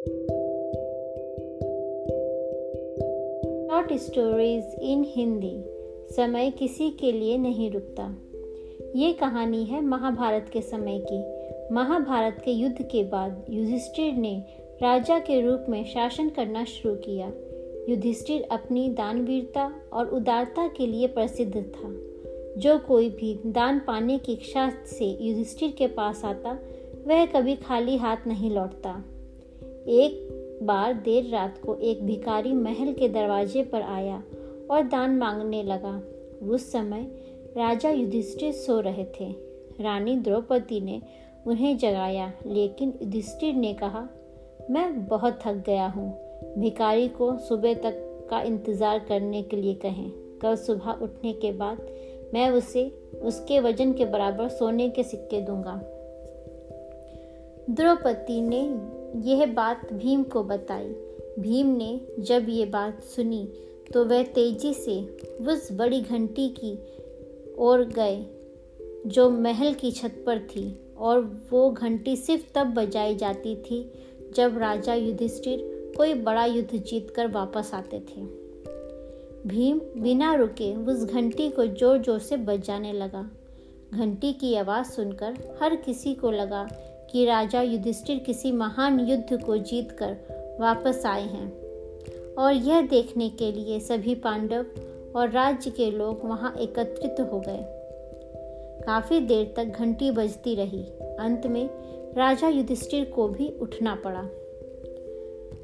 Short stories in Hindi समय किसी के लिए नहीं रुकता। ये कहानी है महाभारत के समय की। महाभारत के युद्ध के बाद युधिष्ठिर ने राजा के रूप में शासन करना शुरू किया। युधिष्ठिर अपनी दानवीरता और उदारता के लिए प्रसिद्ध था। जो कोई भी दान पाने की इच्छा से युधिष्ठिर के पास आता, वह कभी खाली हाथ नहीं लौटता। एक बार देर रात को एक भिखारी महल के दरवाजे पर आया और दान मांगने लगा। उस समय राजा युधिष्ठिर सो रहे थे। रानी द्रौपदी ने उन्हें जगाया, लेकिन युधिष्ठिर ने कहा, मैं बहुत थक गया हूँ। भिखारी को सुबह तक का इंतज़ार करने के लिए कहें। कल सुबह उठने के बाद मैं उसे, उसके वज़न के बराबर सोने के सिक्के दूँगा। द्रौपदी ने यह बात भीम को बताई। भीम ने जब ये बात सुनी तो वह तेज़ी से उस बड़ी घंटी की ओर गए, जो महल की छत पर थी, और वो घंटी सिर्फ़ तब बजाई जाती थी, जब राजा युधिष्ठिर कोई बड़ा युद्ध जीतकर वापस आते थे। भीम बिना रुके उस घंटी को ज़ोर ज़ोर से बजाने लगा। घंटी की आवाज़ सुनकर हर किसी को लगा कि राजा युधिष्ठिर किसी महान युद्ध को जीतकर वापस आए हैं। और यह देखने के लिए सभी पांडव और राज्य के लोग वहाँ एकत्रित हो गए। काफ़ी देर तक घंटी बजती रही। अंत में राजा युधिष्ठिर को भी उठना पड़ा।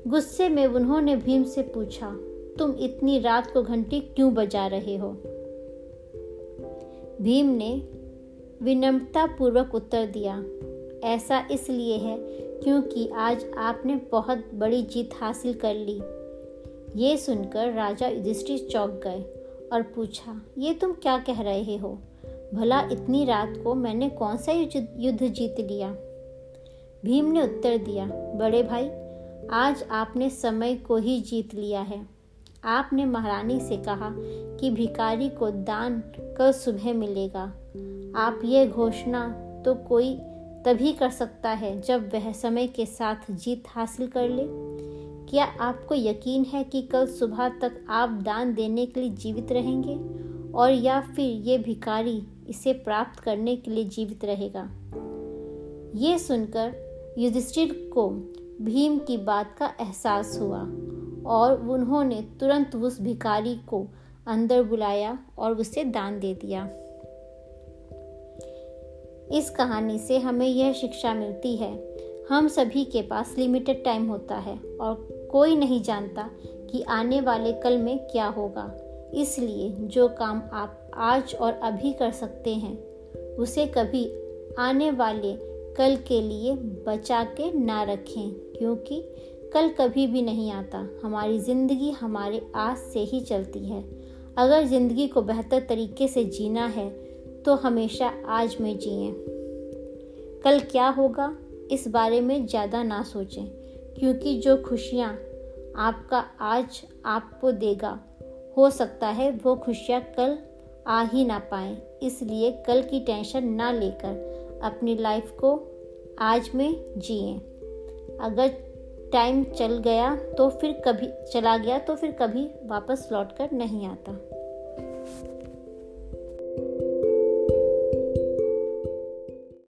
गुस्से में उन्होंने भीम से पूछा, तुम इतनी रात को घंटी क्यों बजा रहे हो? भीम ने विनम्रता पूर्वक उत्तर दिया ऐसा इसलिए है क्योंकि आज आपने बहुत बड़ी जीत हासिल कर ली। ये सुनकर राजा युधिष्ठिर चौंक गए और पूछा, ये तुम क्या कह रहे हो? भला इतनी रात को मैंने कौन सा युद्ध जीत लिया? भीम ने उत्तर दिया, बड़े भाई, आज आपने समय को ही जीत लिया है। आपने महारानी से कहा कि भिकारी को दान कल सुबह मिलेगा। आप ये घोषणा तो कोई तभी कर सकता है जब वह समय के साथ जीत हासिल कर ले। क्या आपको यकीन है कि कल सुबह तक आप दान देने के लिए जीवित रहेंगे? और या फिर ये भिकारी इसे प्राप्त करने के लिए जीवित रहेगा? ये सुनकर युधिष्ठिर को भीम की बात का एहसास हुआ और उन्होंने तुरंत उस भिखारी को अंदर बुलाया और उसे दान दे दिया। इस कहानी से हमें यह शिक्षा मिलती है। हम सभी के पास लिमिटेड टाइम होता है और कोई नहीं जानता कि आने वाले कल में क्या होगा। इसलिए जो काम आप आज और अभी कर सकते हैं, उसे कभी आने वाले कल के लिए बचा के ना रखें, क्योंकि कल कभी भी नहीं आता। हमारी ज़िंदगी हमारे आज से ही चलती है। अगर ज़िंदगी को बेहतर तरीके से जीना है तो हमेशा आज में जिए। कल क्या होगा, इस बारे में ज़्यादा ना सोचें, क्योंकि जो खुशियाँ आपका आज आपको देगा, हो सकता है वो खुशियाँ कल आ ही ना पाए। इसलिए कल की टेंशन ना लेकर अपनी लाइफ को आज में जिए। अगर टाइम चल गया तो फिर कभी, चला गया तो फिर कभी वापस लौट कर नहीं आता।